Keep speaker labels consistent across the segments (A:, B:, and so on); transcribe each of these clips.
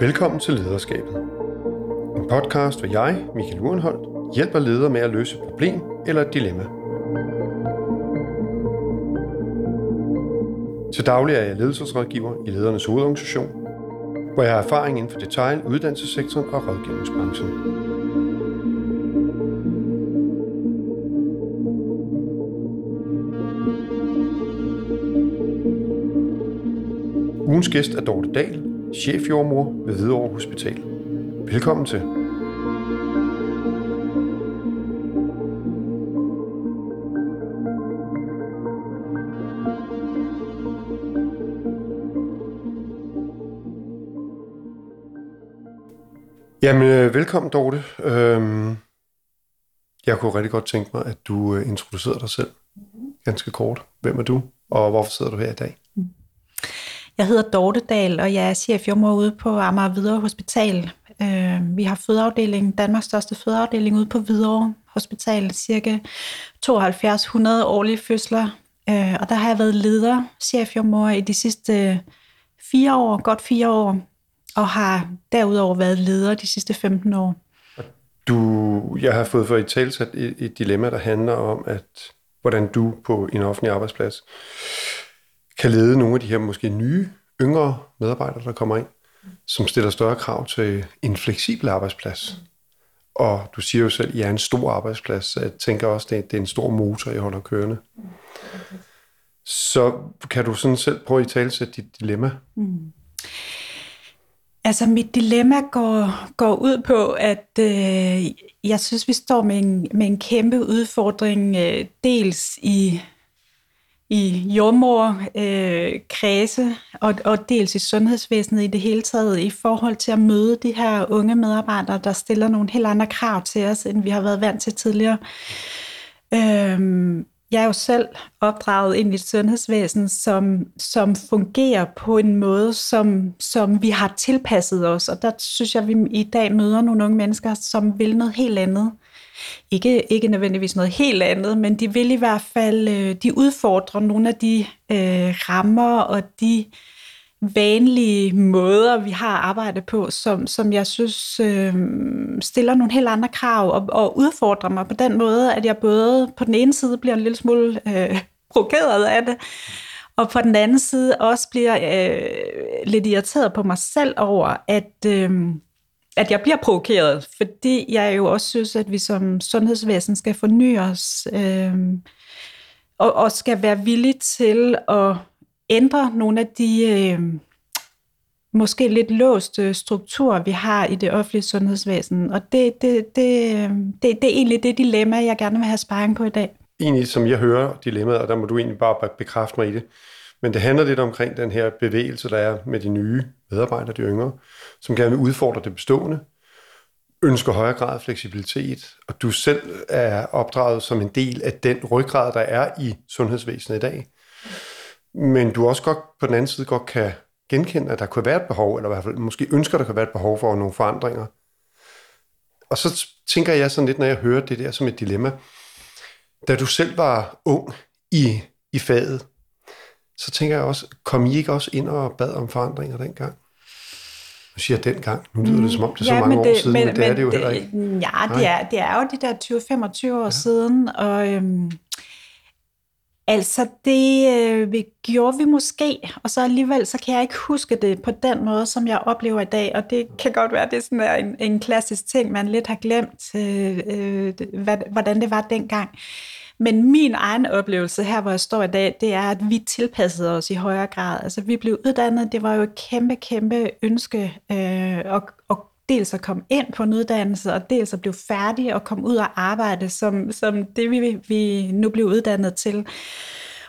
A: Velkommen til Lederskabet. En podcast, hvor jeg, Michael Urenholdt, hjælper ledere med at løse et problem eller et dilemma. Til daglig er jeg ledelsesrådgiver i Ledernes Hovedorganisation, hvor jeg har erfaring inden for detail, uddannelsessektoren og rådgivningsbranchen. Ugens gæst er Dorte Dahl, chefjordmor ved Hvidovre Hospital. Velkommen til. Jamen, øh, velkommen Dorte. Øhm, jeg kunne rigtig godt tænke mig, at du øh, introducerede dig selv ganske kort. Hvem er du, og hvorfor sidder du her i dag?
B: Jeg hedder Dorte Dahl, og jeg er chefjommer ude på Amager Hvidovre Hospital. Øh, vi har fødeafdeling, Danmarks største fødeafdeling ude på Hvidovre Hospital, cirka 7200 årlige fødsler. Øh, og der har jeg været leder, chefjommer i de sidste øh, fire år, godt fire år, og har derudover været leder de sidste 15 år.
A: Du, jeg har fået for et talsat et, et dilemma, der handler om, at hvordan du på en offentlig arbejdsplads kan lede nogle af de her måske nye, yngre medarbejdere, der kommer ind, som stiller større krav til en fleksibel arbejdsplads. Og du siger jo selv, at I er en stor arbejdsplads, så jeg tænker også, at det er en stor motor, I holder kørende. Så kan du sådan selv prøve at tale dit dilemma? Mm.
B: Altså mit dilemma går, går ud på, at øh, jeg synes, vi står med en, med en kæmpe udfordring, øh, dels i i jordmor-kredse øh, og, og dels i sundhedsvæsenet i det hele taget i forhold til at møde de her unge medarbejdere, der stiller nogle helt andre krav til os, end vi har været vant til tidligere. Øhm, jeg er jo selv opdraget ind i et sundhedsvæsen, som, som fungerer på en måde, som, som vi har tilpasset os. Og der synes jeg, at vi i dag møder nogle unge mennesker, som vil noget helt andet. Ikke, ikke nødvendigvis noget helt andet, men de vil i hvert fald, øh, de udfordrer nogle af de øh, rammer og de vanlige måder, vi har arbejdet på, som, som jeg synes øh, stiller nogle helt andre krav og, og udfordrer mig på den måde, at jeg både på den ene side bliver en lille smule øh, provokeret af det, og på den anden side også bliver øh, lidt irriteret på mig selv over, at, øh, at jeg bliver provokeret, fordi jeg jo også synes, at vi som sundhedsvæsen skal forny os øh, og, og skal være villige til at ændre nogle af de øh, måske lidt låste strukturer, vi har i det offentlige sundhedsvæsen. Og det, det, det, øhm, det, det er egentlig det dilemma, jeg gerne vil have sparring på i dag.
A: Egentlig, som jeg hører dilemmaet, og der må du egentlig bare bekræfte mig i det, men det handler lidt omkring den her bevægelse, der er med de nye medarbejdere, de yngre, som gerne vil udfordre det bestående, ønsker højere grad af fleksibilitet, og du selv er opdraget som en del af den ryggrad, der er i sundhedsvæsenet i dag. Men du også godt på den anden side godt kan genkende, at der kunne være et behov, eller i hvert fald måske ønsker, der kunne være et behov for nogle forandringer. Og så tænker jeg sådan lidt, når jeg hører det der som et dilemma. Da du selv var ung i, i faget, så tænker jeg også, kom I ikke også ind og bad om forandringer dengang? Nu siger jeg dengang, nu lyder det som om det er så ja, mange det, år siden, men, men det er det jo heller ikke.
B: Ja, det er, det er jo de der 20-25 år ja. siden, og øhm, altså det øh, vi gjorde vi måske, og så alligevel, så kan jeg ikke huske det på den måde, som jeg oplever i dag, og det kan godt være, det er sådan en, en klassisk ting, man lidt har glemt, øh, øh, hvad, hvordan det var dengang. Men min egen oplevelse her, hvor jeg står i dag, det er, at vi tilpassede os i højere grad. Altså vi blev uddannet, det var jo et kæmpe, kæmpe ønske øh, at, at dels at komme ind på en uddannelse, og dels at blive færdig og komme ud og arbejde, som, som det vi, vi nu blev uddannet til.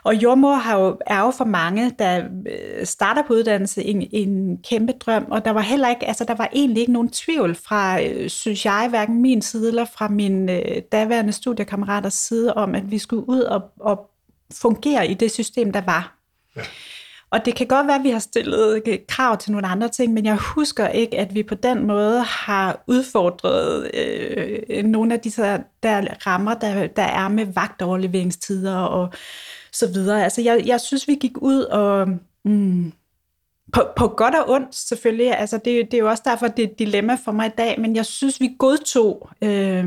B: Og jordmor har jo, er jo for mange, der øh, starter på uddannelse, en, en kæmpe drøm, og der var heller ikke, altså der var egentlig ikke nogen tvivl fra, øh, synes jeg, hverken min side eller fra min øh, daværende studiekammeraters side om, at vi skulle ud og, og fungere i det system, der var. Ja. Og det kan godt være, at vi har stillet øh, krav til nogle andre ting, men jeg husker ikke, at vi på den måde har udfordret øh, nogle af de der rammer, der, der er med vagtoverleveringstider og så videre. Altså jeg, jeg synes, vi gik ud og mm, på, på godt og ondt selvfølgelig. Altså, det, det er jo også derfor, det er et dilemma for mig i dag, men jeg synes, vi godtog øh,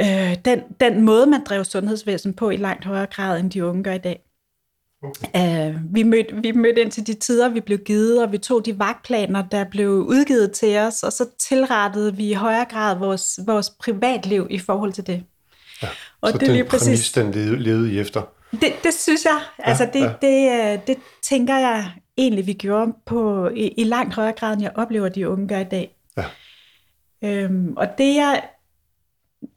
B: øh, den, den måde, man drev sundhedsvæsen på i langt højere grad, end de unge gør i dag. Okay. Uh, vi, mødte, vi mødte ind til de tider, vi blev givet, og vi tog de vagtplaner, der blev udgivet til os, og så tilrettede vi i højere grad vores, vores privatliv i forhold til det.
A: Ja, og så det er lige præcis, præmis, den levede, levede I efter?
B: Det, det synes jeg. Ja, altså det, ja. det, øh, det tænker jeg egentlig, vi gjorde på, i, i langt højere grad, end jeg oplever, de unge gør i dag. Ja. Øhm, og det jeg,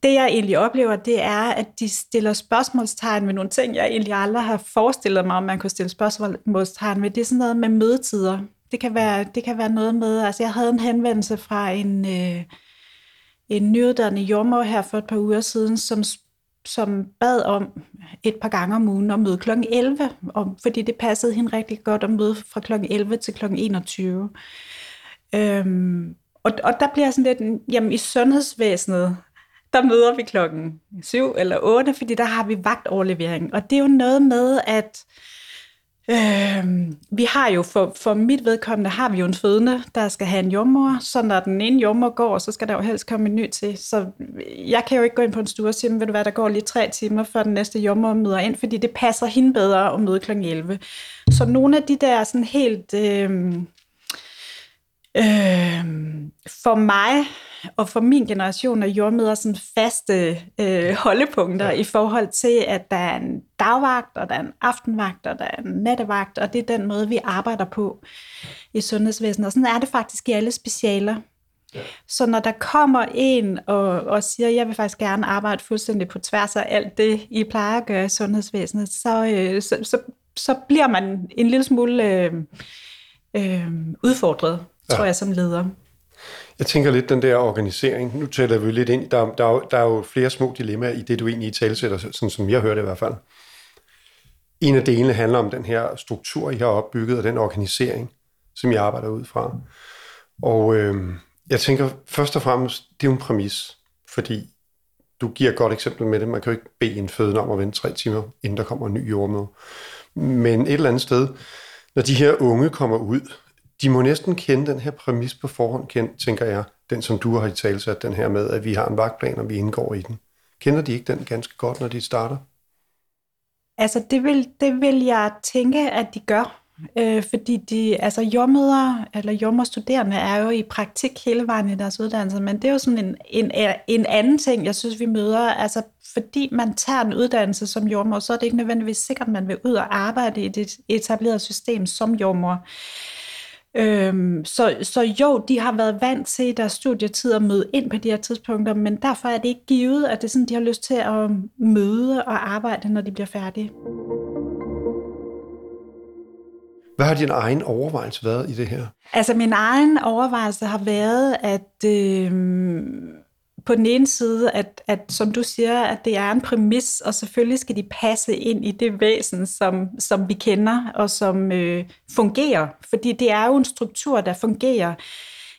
B: det, jeg egentlig oplever, det er, at de stiller spørgsmålstegn ved nogle ting, jeg egentlig aldrig har forestillet mig, om man kunne stille spørgsmålstegn med. Det er sådan noget med mødetider. Det kan være, det kan være noget med, altså jeg havde en henvendelse fra en, øh, en nyuddannet jordmor her for et par uger siden, som som bad om et par gange om ugen at møde kl. 11, og, fordi det passede hende rigtig godt at møde fra kl. 11 til kl. 21. Øhm, og, og der bliver sådan lidt, jamen i sundhedsvæsenet, der møder vi klokken 7 eller 8, fordi der har vi vagtoverlevering. Og det er jo noget med, at Øh, vi har jo for, for mit vedkommende har vi jo en fødende, der skal have en jordmor, så når den ene jordmor går, så skal der jo helst komme en ny til. Så jeg kan jo ikke gå ind på en stue og sige, ved du hvad, der går lige tre timer, før den næste jordmor møder ind, fordi det passer hende bedre at møde kl. 11. Så nogle af de der sådan helt... Øh, øh, for mig og for min generation er jordmøder sådan faste øh, holdepunkter ja. i forhold til, at der er en dagvagt, og der er en aftenvagt, og der er en nattevagt, og det er den måde, vi arbejder på i sundhedsvæsenet. Og sådan er det faktisk i alle specialer. Ja. Så når der kommer en og, og siger, jeg vil faktisk gerne arbejde fuldstændig på tværs af alt det, I plejer at gøre i sundhedsvæsenet, så, øh, så, så, så bliver man en lille smule øh, øh, udfordret, ja. tror jeg, som leder.
A: Jeg tænker lidt den der organisering. Nu taler vi lidt ind. Der, der, der er jo flere små dilemmaer i det, du egentlig i talsætter, sådan som jeg hørte det i hvert fald. En af delene handler om den her struktur, I har opbygget, og den organisering, som jeg arbejder ud fra. Og øh, jeg tænker først og fremmest, det er jo en præmis, fordi du giver et godt eksempel med det. Man kan jo ikke bede en fødende om at vente tre timer, inden der kommer en ny jordmøde. Men et eller andet sted, når de her unge kommer ud, de må næsten kende den her præmis på forhånd, kendt, tænker jeg, den som du har i talsat, den her med, at vi har en vagtplan, og vi indgår i den. Kender de ikke den ganske godt, når de starter?
B: Altså, det vil, det vil jeg tænke, at de gør. Øh, fordi de, altså jordmøder eller jordmorstuderende er jo i praktik hele vejen i deres uddannelse, men det er jo sådan en, en, en anden ting, jeg synes, vi møder. Altså, fordi man tager en uddannelse som jordmor, så er det ikke nødvendigvis sikkert, at man vil ud og arbejde i det etablerede system som jordmor. Øhm, så, så jo, de har været vant til i deres studietid at møde ind på de her tidspunkter, men derfor er det ikke givet, at det er sådan, de har lyst til at møde og arbejde, når de bliver færdige.
A: Hvad har din egen overvejelse været i det her?
B: Altså min egen overvejelse har været, at øh, på den ene side, at, at som du siger, at det er en præmis, og selvfølgelig skal de passe ind i det væsen, som, som vi kender og som øh, fungerer. Fordi det er jo en struktur, der fungerer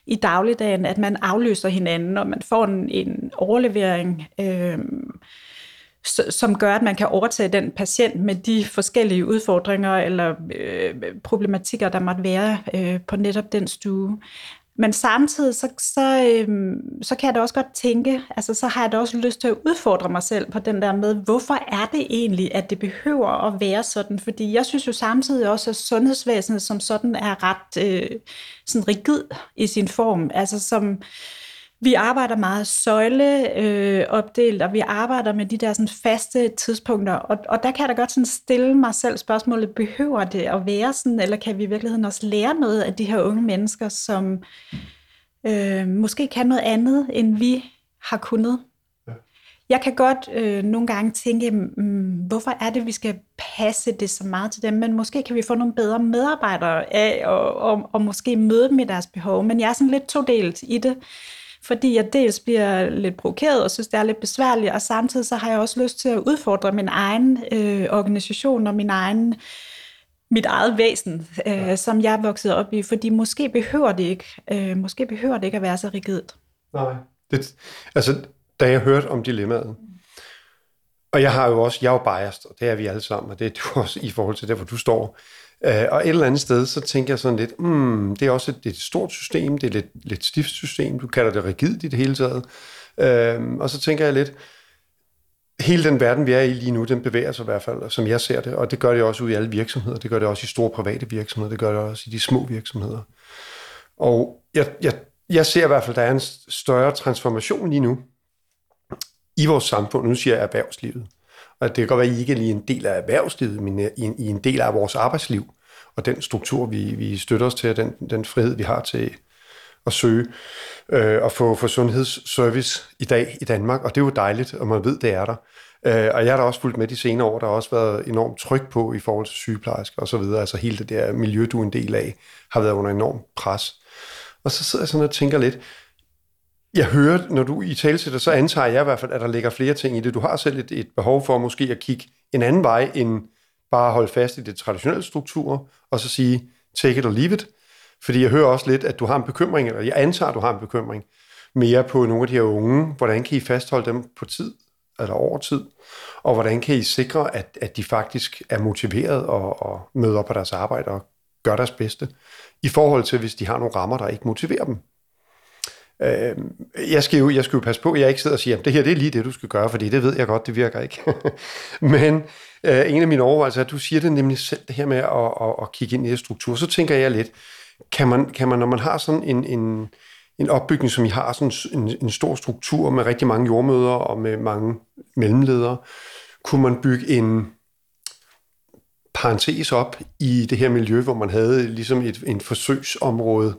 B: i dagligdagen, at man afløser hinanden, og man får en, en overlevering, øh, som gør, at man kan overtage den patient med de forskellige udfordringer eller øh, problematikker, der måtte være øh, på netop den stue. Men samtidig, så, så, øhm, så kan jeg da også godt tænke, altså så har jeg da også lyst til at udfordre mig selv på den der med, hvorfor er det egentlig, at det behøver at være sådan? Fordi jeg synes jo samtidig også, at sundhedsvæsenet som sådan er ret øh, sådan rigid i sin form. Altså som, vi arbejder meget søjleopdelt, øh, og vi arbejder med de der sådan, faste tidspunkter. Og, og der kan jeg da godt sådan, stille mig selv spørgsmålet, behøver det at være sådan, eller kan vi i virkeligheden også lære noget af de her unge mennesker, som øh, måske kan noget andet, end vi har kunnet? Jeg kan godt øh, nogle gange tænke, mm, hvorfor er det, vi skal passe det så meget til dem, men måske kan vi få nogle bedre medarbejdere af, og, og, og måske møde dem i deres behov. Men jeg er sådan lidt todelt i det fordi jeg dels bliver lidt provokeret og synes, det er lidt besværligt, og samtidig så har jeg også lyst til at udfordre min egen øh, organisation og min egen mit eget væsen, øh, ja. som jeg er vokset op i, fordi måske behøver det ikke, øh, måske behøver det ikke at være så rigidt.
A: Nej, det, altså da jeg hørte om dilemmaet, og jeg har jo også, jeg er jo biased, og det er vi alle sammen, og det er du også i forhold til der, hvor du står, Øh, og et eller andet sted, så tænker jeg sådan lidt, mm, det er også et, det er et stort system, det er lidt, lidt stift system, du kalder det rigidt i det hele taget. Øh, og så tænker jeg lidt, hele den verden, vi er i lige nu, den bevæger sig i hvert fald, som jeg ser det, og det gør det også ud i alle virksomheder, det gør det også i store private virksomheder, det gør det også i de små virksomheder. Og jeg, jeg, jeg ser i hvert fald, at der er en større transformation lige nu i vores samfund, nu siger jeg erhvervslivet. Og det kan godt være, at I ikke er lige en del af erhvervslivet, men I er en del af vores arbejdsliv, og den struktur, vi, vi støtter os til, og den, den frihed, vi har til at søge øh, og få for sundhedsservice i dag i Danmark, og det er jo dejligt, og man ved, det er der. Øh, og jeg har da også fulgt med de senere år, der har også været enormt tryk på i forhold til sygeplejersker og så videre, altså hele det der miljø, du er en del af, har været under enormt pres. Og så sidder jeg sådan og tænker lidt, jeg hører, når du i talsætter, så antager jeg i hvert fald, at der ligger flere ting i det. Du har selv et, et behov for måske at kigge en anden vej, end bare at holde fast i det traditionelle struktur, og så sige, take it or leave it. Fordi jeg hører også lidt, at du har en bekymring, eller jeg antager, at du har en bekymring, mere på nogle af de her unge. Hvordan kan I fastholde dem på tid, eller over tid? Og hvordan kan I sikre, at, at de faktisk er motiveret og, og møder op på deres arbejde og gør deres bedste, i forhold til, hvis de har nogle rammer, der ikke motiverer dem? Øh, jeg, skal jo, jeg skal jo passe på, at jeg ikke sidder og siger, at det her det er lige det, du skal gøre, fordi det ved jeg godt, det virker ikke. Men øh, en af mine overvejelser er, at du siger det nemlig selv, det her med at, at, at kigge ind i det struktur. Så tænker jeg lidt, kan man, kan man når man har sådan en, en, en opbygning, som I har, sådan en, en stor struktur med rigtig mange jordmøder og med mange mellemledere, kunne man bygge en parentes op i det her miljø, hvor man havde ligesom et en forsøgsområde,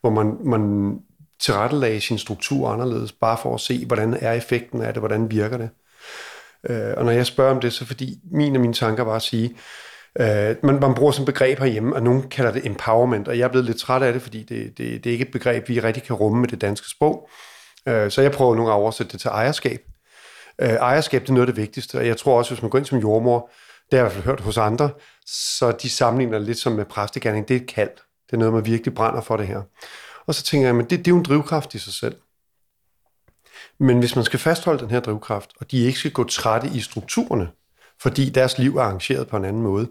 A: hvor man, man tilrettelagde sin struktur anderledes, bare for at se, hvordan er effekten af det, hvordan virker det. Øh, og når jeg spørger om det, så fordi min af mine tanker var at sige, øh, man, man bruger sådan et begreb herhjemme, og nogen kalder det empowerment, og jeg er blevet lidt træt af det, fordi det, det, det er ikke et begreb, vi rigtig kan rumme med det danske sprog. Øh, så jeg prøver nogle at oversætte det til ejerskab. Øh, ejerskab, det er noget af det vigtigste, og jeg tror også, hvis man går ind som jordmor, det har jeg i hvert fald hørt hos andre, så de sammenligner lidt som med præstegærning. Det er et kald. Det er noget, man virkelig brænder for det her. Og så tænker jeg, men det, det er jo en drivkraft i sig selv. Men hvis man skal fastholde den her drivkraft, og de ikke skal gå trætte i strukturerne, fordi deres liv er arrangeret på en anden måde,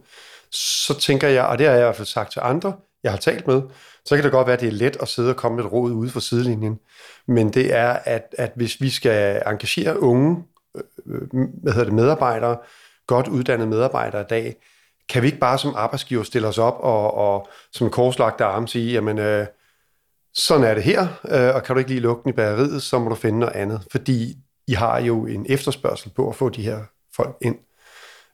A: så tænker jeg, og det har jeg i hvert fald sagt til andre, jeg har talt med, så kan det godt være, at det er let at sidde og komme med et råd ude for sidelinjen. Men det er, at, at hvis vi skal engagere unge øh, øh, hvad hedder det, medarbejdere, godt uddannede medarbejdere i dag, kan vi ikke bare som arbejdsgiver stille os op og, og som korslagte arme sige, jamen øh, sådan er det her, øh, og kan du ikke lige lukke den i bageriet, så må du finde noget andet, fordi I har jo en efterspørgsel på at få de her folk ind.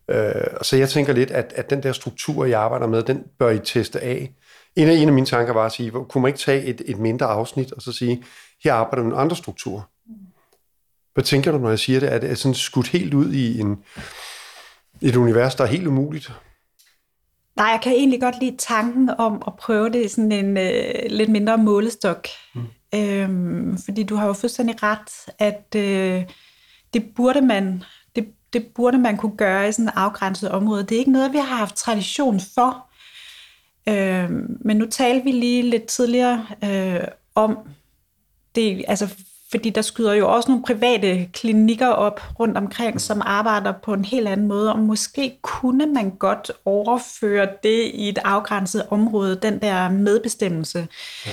A: Øh, så jeg tænker lidt, at, at den der struktur, jeg arbejder med, den bør I teste af. En af, en af mine tanker var at sige, kunne man ikke tage et, et mindre afsnit, og så sige, her arbejder med andre strukturer. Hvad tænker du, når jeg siger det? Er det sådan skudt helt ud i en, et univers, der er helt umuligt?
B: Nej, jeg kan egentlig godt lide tanken om at prøve det i sådan en øh, lidt mindre målestok. Mm. Øhm, fordi du har jo fuldstændig ret, at øh, det burde man det, det burde man kunne gøre i sådan et afgrænset område. Det er ikke noget, vi har haft tradition for. Øhm, men nu talte vi lige lidt tidligere øh, om det, altså fordi der skyder jo også nogle private klinikker op rundt omkring, som arbejder på en helt anden måde, og måske kunne man godt overføre det i et afgrænset område, den der medbestemmelse. Ja.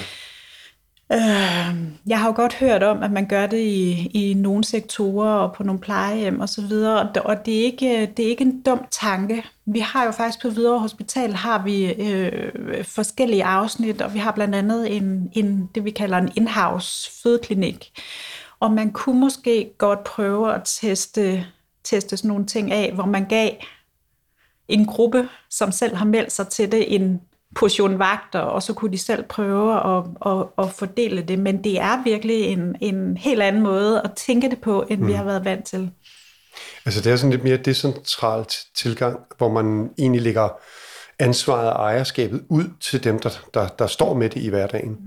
B: Øh, jeg har jo godt hørt om, at man gør det i, i nogle sektorer og på nogle plejehjem osv., og, og det, er ikke, det er ikke en dum tanke. Vi har jo faktisk på Hvidovre Hospital har vi øh, forskellige afsnit, og vi har blandt andet en, en, det, vi kalder en in-house fødeklinik. Og man kunne måske godt prøve at teste, teste sådan nogle ting af, hvor man gav en gruppe, som selv har meldt sig til det, en portion vagter, og så kunne de selv prøve at, at, at fordele det. Men det er virkelig en, en helt anden måde at tænke det på, end mm. vi har været vant til.
A: Altså det er sådan lidt mere decentralt tilgang, hvor man egentlig lægger ansvaret og ejerskabet ud til dem, der, der, der står med det i hverdagen.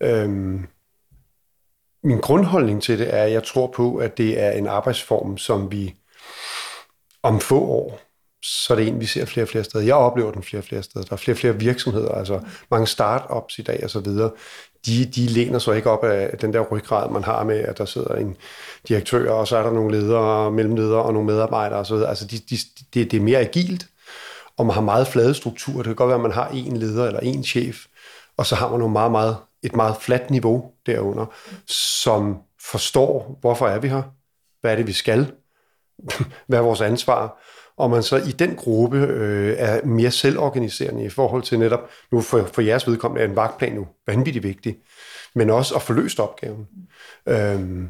A: Mm. Øhm, min grundholdning til det er, at jeg tror på, at det er en arbejdsform, som vi om få år så er det en, vi ser flere og flere steder. Jeg oplever den flere og flere steder. Der er flere og flere virksomheder, altså mange startups i dag og så videre. De, de læner sig ikke op af den der ryggrad, man har med, at der sidder en direktør, og så er der nogle ledere, mellemledere og nogle medarbejdere og så videre. Altså de, de, det, det er mere agilt, og man har meget flade strukturer. Det kan godt være, at man har en leder eller en chef, og så har man nogle meget, meget, et meget fladt niveau derunder, som forstår, hvorfor er vi her, hvad er det, vi skal, hvad er vores ansvar, og man så i den gruppe øh, er mere selvorganiserende i forhold til netop, nu for, for jeres vedkommende er en vagtplan nu vanvittigt vigtig, men også at få løst opgaven. Øhm,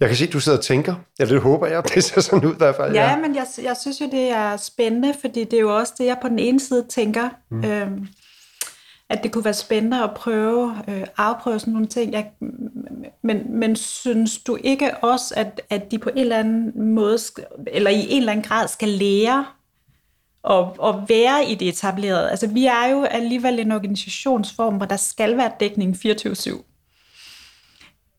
A: jeg kan se, at du sidder og tænker. Ja, det håber jeg, det ser sådan ud i hvert fald.
B: Ja, ja. men jeg, jeg synes jo, det er spændende, fordi det er jo også det, jeg på den ene side tænker, mm. øhm, at det kunne være spændende at prøve, øh, afprøve sådan nogle ting. Jeg, men, men synes du ikke også, at, at de på en eller anden måde, eller i en eller anden grad skal lære og, og være i det etablerede. Altså, vi er jo alligevel en organisationsform, hvor der skal være dækning 24-7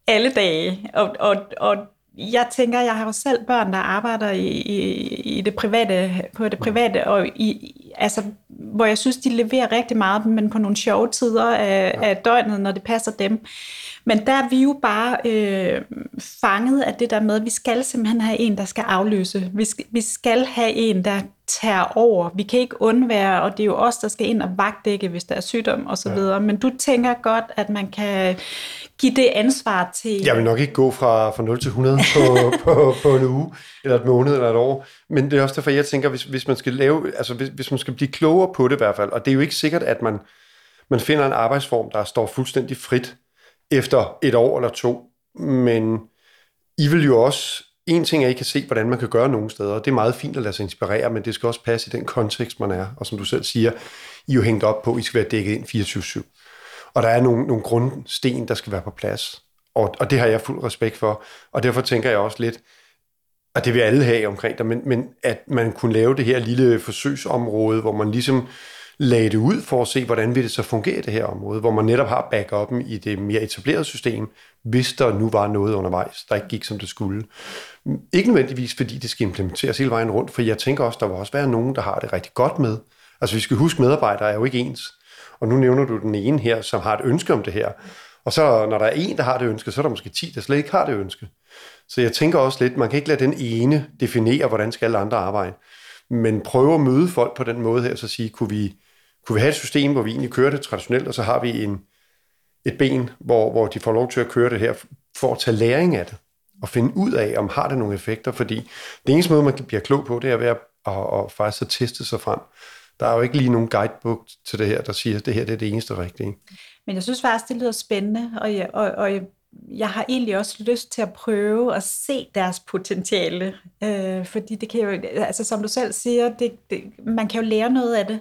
B: alle dage. Og, og, og jeg tænker, jeg har jo selv børn, der arbejder i, i, i det private, på det private, og i, altså, hvor jeg synes, de leverer rigtig meget, men på nogle sjove tider af, ja. af døgnet, når det passer dem. Men der er vi jo bare øh, fanget af det der med, at vi skal simpelthen have en, der skal afløse. Vi skal, vi skal have en, der tager over. Vi kan ikke undvære, og det er jo os, der skal ind og vagtdække, hvis der er sygdom osv. Ja. Men du tænker godt, at man kan give det ansvar til...
A: Jeg vil nok ikke gå fra, fra 0 til 100 på, på, på en uge, eller et måned, eller et år. Men det er også derfor, jeg tænker, hvis, hvis man skal lave, altså hvis, hvis man skal blive klogere på det i hvert fald, og det er jo ikke sikkert, at man, man finder en arbejdsform, der står fuldstændig frit efter et år eller to, men I vil jo også, en ting er, at I kan se, hvordan man kan gøre nogle steder, og det er meget fint at lade sig inspirere, men det skal også passe i den kontekst, man er, og som du selv siger, I er jo hængt op på, at I skal være dækket ind 24-7. Og der er nogle, nogle grundsten, der skal være på plads. Og, og det har jeg fuld respekt for. Og derfor tænker jeg også lidt, og det vil alle have omkring dig, men, men at man kunne lave det her lille forsøgsområde, hvor man ligesom lagde det ud for at se, hvordan vil det så fungere det her område, hvor man netop har backuppen i det mere etablerede system, hvis der nu var noget undervejs, der ikke gik som det skulle. Ikke nødvendigvis, fordi det skal implementeres hele vejen rundt, for jeg tænker også, der vil også være nogen, der har det rigtig godt med. Altså vi skal huske, medarbejdere er jo ikke ens. Og nu nævner du den ene her, som har et ønske om det her. Og så når der er en, der har det ønske, så er der måske 10, der slet ikke har det ønske. Så jeg tænker også lidt, man kan ikke lade den ene definere, hvordan skal alle andre arbejde. Men prøve at møde folk på den måde her, så sige, kunne vi, kunne vi have et system, hvor vi egentlig kører det traditionelt, og så har vi en, et ben, hvor, hvor de får lov til at køre det her, for at tage læring af det, og finde ud af, om har det nogle effekter, fordi det eneste måde, man bliver klog på, det er ved at, at, at faktisk at teste sig frem. Der er jo ikke lige nogen guidebook til det her, der siger, at det her det er det eneste rigtige.
B: Men jeg synes faktisk, det lyder spændende, og jeg, og, og jeg, jeg har egentlig også lyst til at prøve at se deres potentiale. Øh, fordi det kan jo, altså som du selv siger, det, det, man kan jo lære noget af det.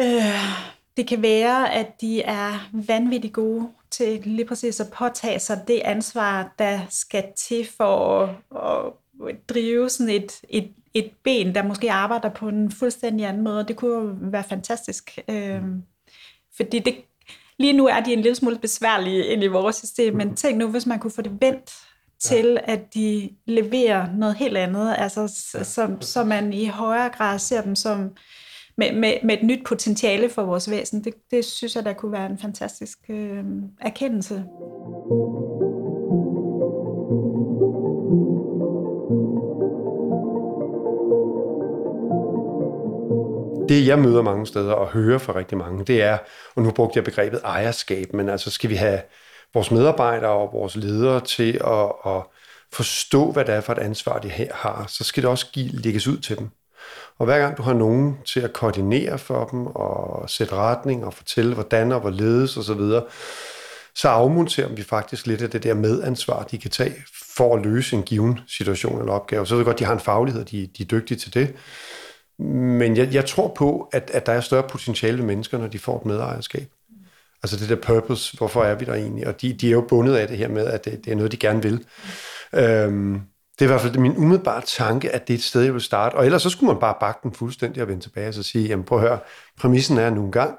B: Øh, det kan være, at de er vanvittigt gode til lige præcis at påtage sig det ansvar, der skal til for at, at drive sådan et, et, et ben, der måske arbejder på en fuldstændig anden måde. Det kunne jo være fantastisk. Øh, fordi det, lige nu er de en lille smule besværlige ind i vores system, men tænk nu, hvis man kunne få det vendt til, at de leverer noget helt andet, altså så, så man i højere grad ser dem som med, med, med et nyt potentiale for vores væsen. Det, det synes jeg, der kunne være en fantastisk øh, erkendelse.
A: Det jeg møder mange steder og hører fra rigtig mange, det er, og nu brugte jeg begrebet ejerskab, men altså skal vi have vores medarbejdere og vores ledere til at, at forstå, hvad det er for et ansvar, de her har, så skal det også give, lægges ud til dem. Og hver gang du har nogen til at koordinere for dem og sætte retning og fortælle, hvordan og hvorledes osv., så, videre, så afmonterer vi faktisk lidt af det der medansvar, de kan tage for at løse en given situation eller opgave. Så ved det godt, de har en faglighed, de, de er dygtige til det. Men jeg, jeg tror på, at, at der er større potentiale ved mennesker, når de får et medejerskab. Altså det der purpose, hvorfor er vi der egentlig? Og de, de er jo bundet af det her med, at det, det er noget, de gerne vil. Øhm, det er i hvert fald min umiddelbare tanke, at det er et sted, jeg vil starte. Og ellers så skulle man bare bakke den fuldstændig og vende tilbage og så sige, jamen prøv at høre, præmissen er nu engang,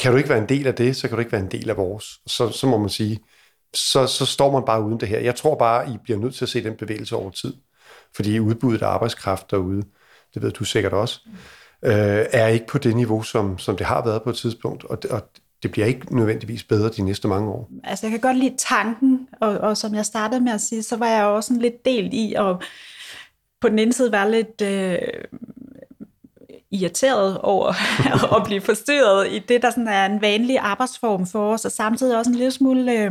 A: kan du ikke være en del af det, så kan du ikke være en del af vores. Så, så må man sige, så, så står man bare uden det her. Jeg tror bare, I bliver nødt til at se den bevægelse over tid. Fordi udbuddet af arbejdskraft derude, det ved du sikkert også, øh, er ikke på det niveau, som, som det har været på et tidspunkt. Og, og det bliver ikke nødvendigvis bedre de næste mange år.
B: Altså jeg kan godt lide tanken, og, og som jeg startede med at sige, så var jeg også lidt delt i at på den ene side være lidt øh, irriteret over at blive forstyrret i det, der sådan er en vanlig arbejdsform for os, og samtidig også en lille smule øh,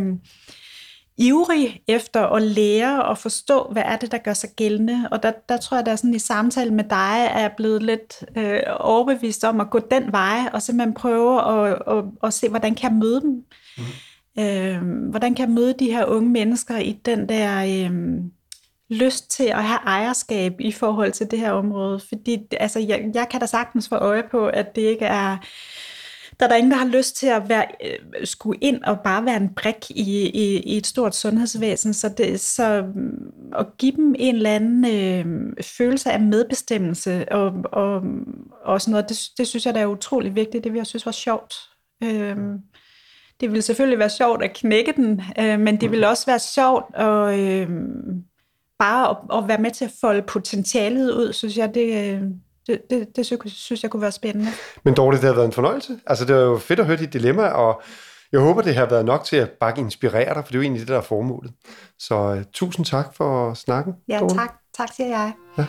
B: ivrig efter at lære og forstå, hvad er det, der gør sig gældende. Og der, der tror jeg, der er sådan i samtale med dig, er jeg blevet lidt øh, overbevist om at gå den vej, og simpelthen prøve at, at, at se, hvordan kan jeg møde dem. Mm. Øh, hvordan kan jeg møde de her unge mennesker i den der øh, lyst til at have ejerskab i forhold til det her område? Fordi altså, jeg, jeg kan da sagtens få øje på, at det ikke er der er der ingen, der har lyst til at være, øh, skulle ind og bare være en brik i, i, i et stort sundhedsvæsen. Så, det, så mm, at give dem en eller anden øh, følelse af medbestemmelse og, og, og sådan noget, det, det synes jeg, der er utrolig vigtigt. Det vil jeg synes var sjovt. Øh, det ville selvfølgelig være sjovt at knække den, øh, men det ville også være sjovt at øh, bare at, at være med til at folde potentialet ud, synes jeg, det, øh, det, det, det synes jeg kunne være spændende.
A: Men Dorte, det har været en fornøjelse. Altså, det er jo fedt at høre dit dilemma, og jeg håber, det har været nok til at bare inspirere dig, for det er jo egentlig det, der er formålet. Så uh, tusind tak for snakken.
B: Ja, Dorte. tak. Tak, siger jeg. Ja.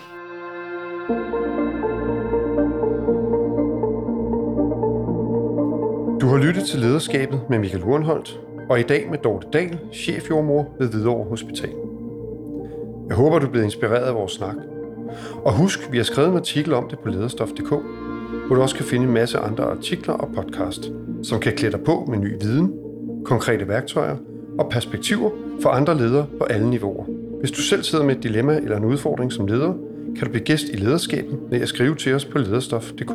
A: Du har lyttet til Lederskabet med Michael Urenholdt, og i dag med Dorte Dahl, chefjordmor ved Hvidovre Hospital. Jeg håber, du er blevet inspireret af vores snak – og husk, vi har skrevet en artikel om det på lederstof.dk, hvor du også kan finde en masse andre artikler og podcast, som kan klæde dig på med ny viden, konkrete værktøjer og perspektiver for andre ledere på alle niveauer. Hvis du selv sidder med et dilemma eller en udfordring som leder, kan du blive gæst i lederskabet ved at skrive til os på lederstof.dk.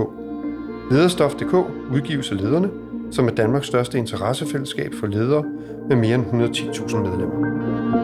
A: Lederstof.dk udgives af lederne, som er Danmarks største interessefællesskab for ledere med mere end 110.000 medlemmer.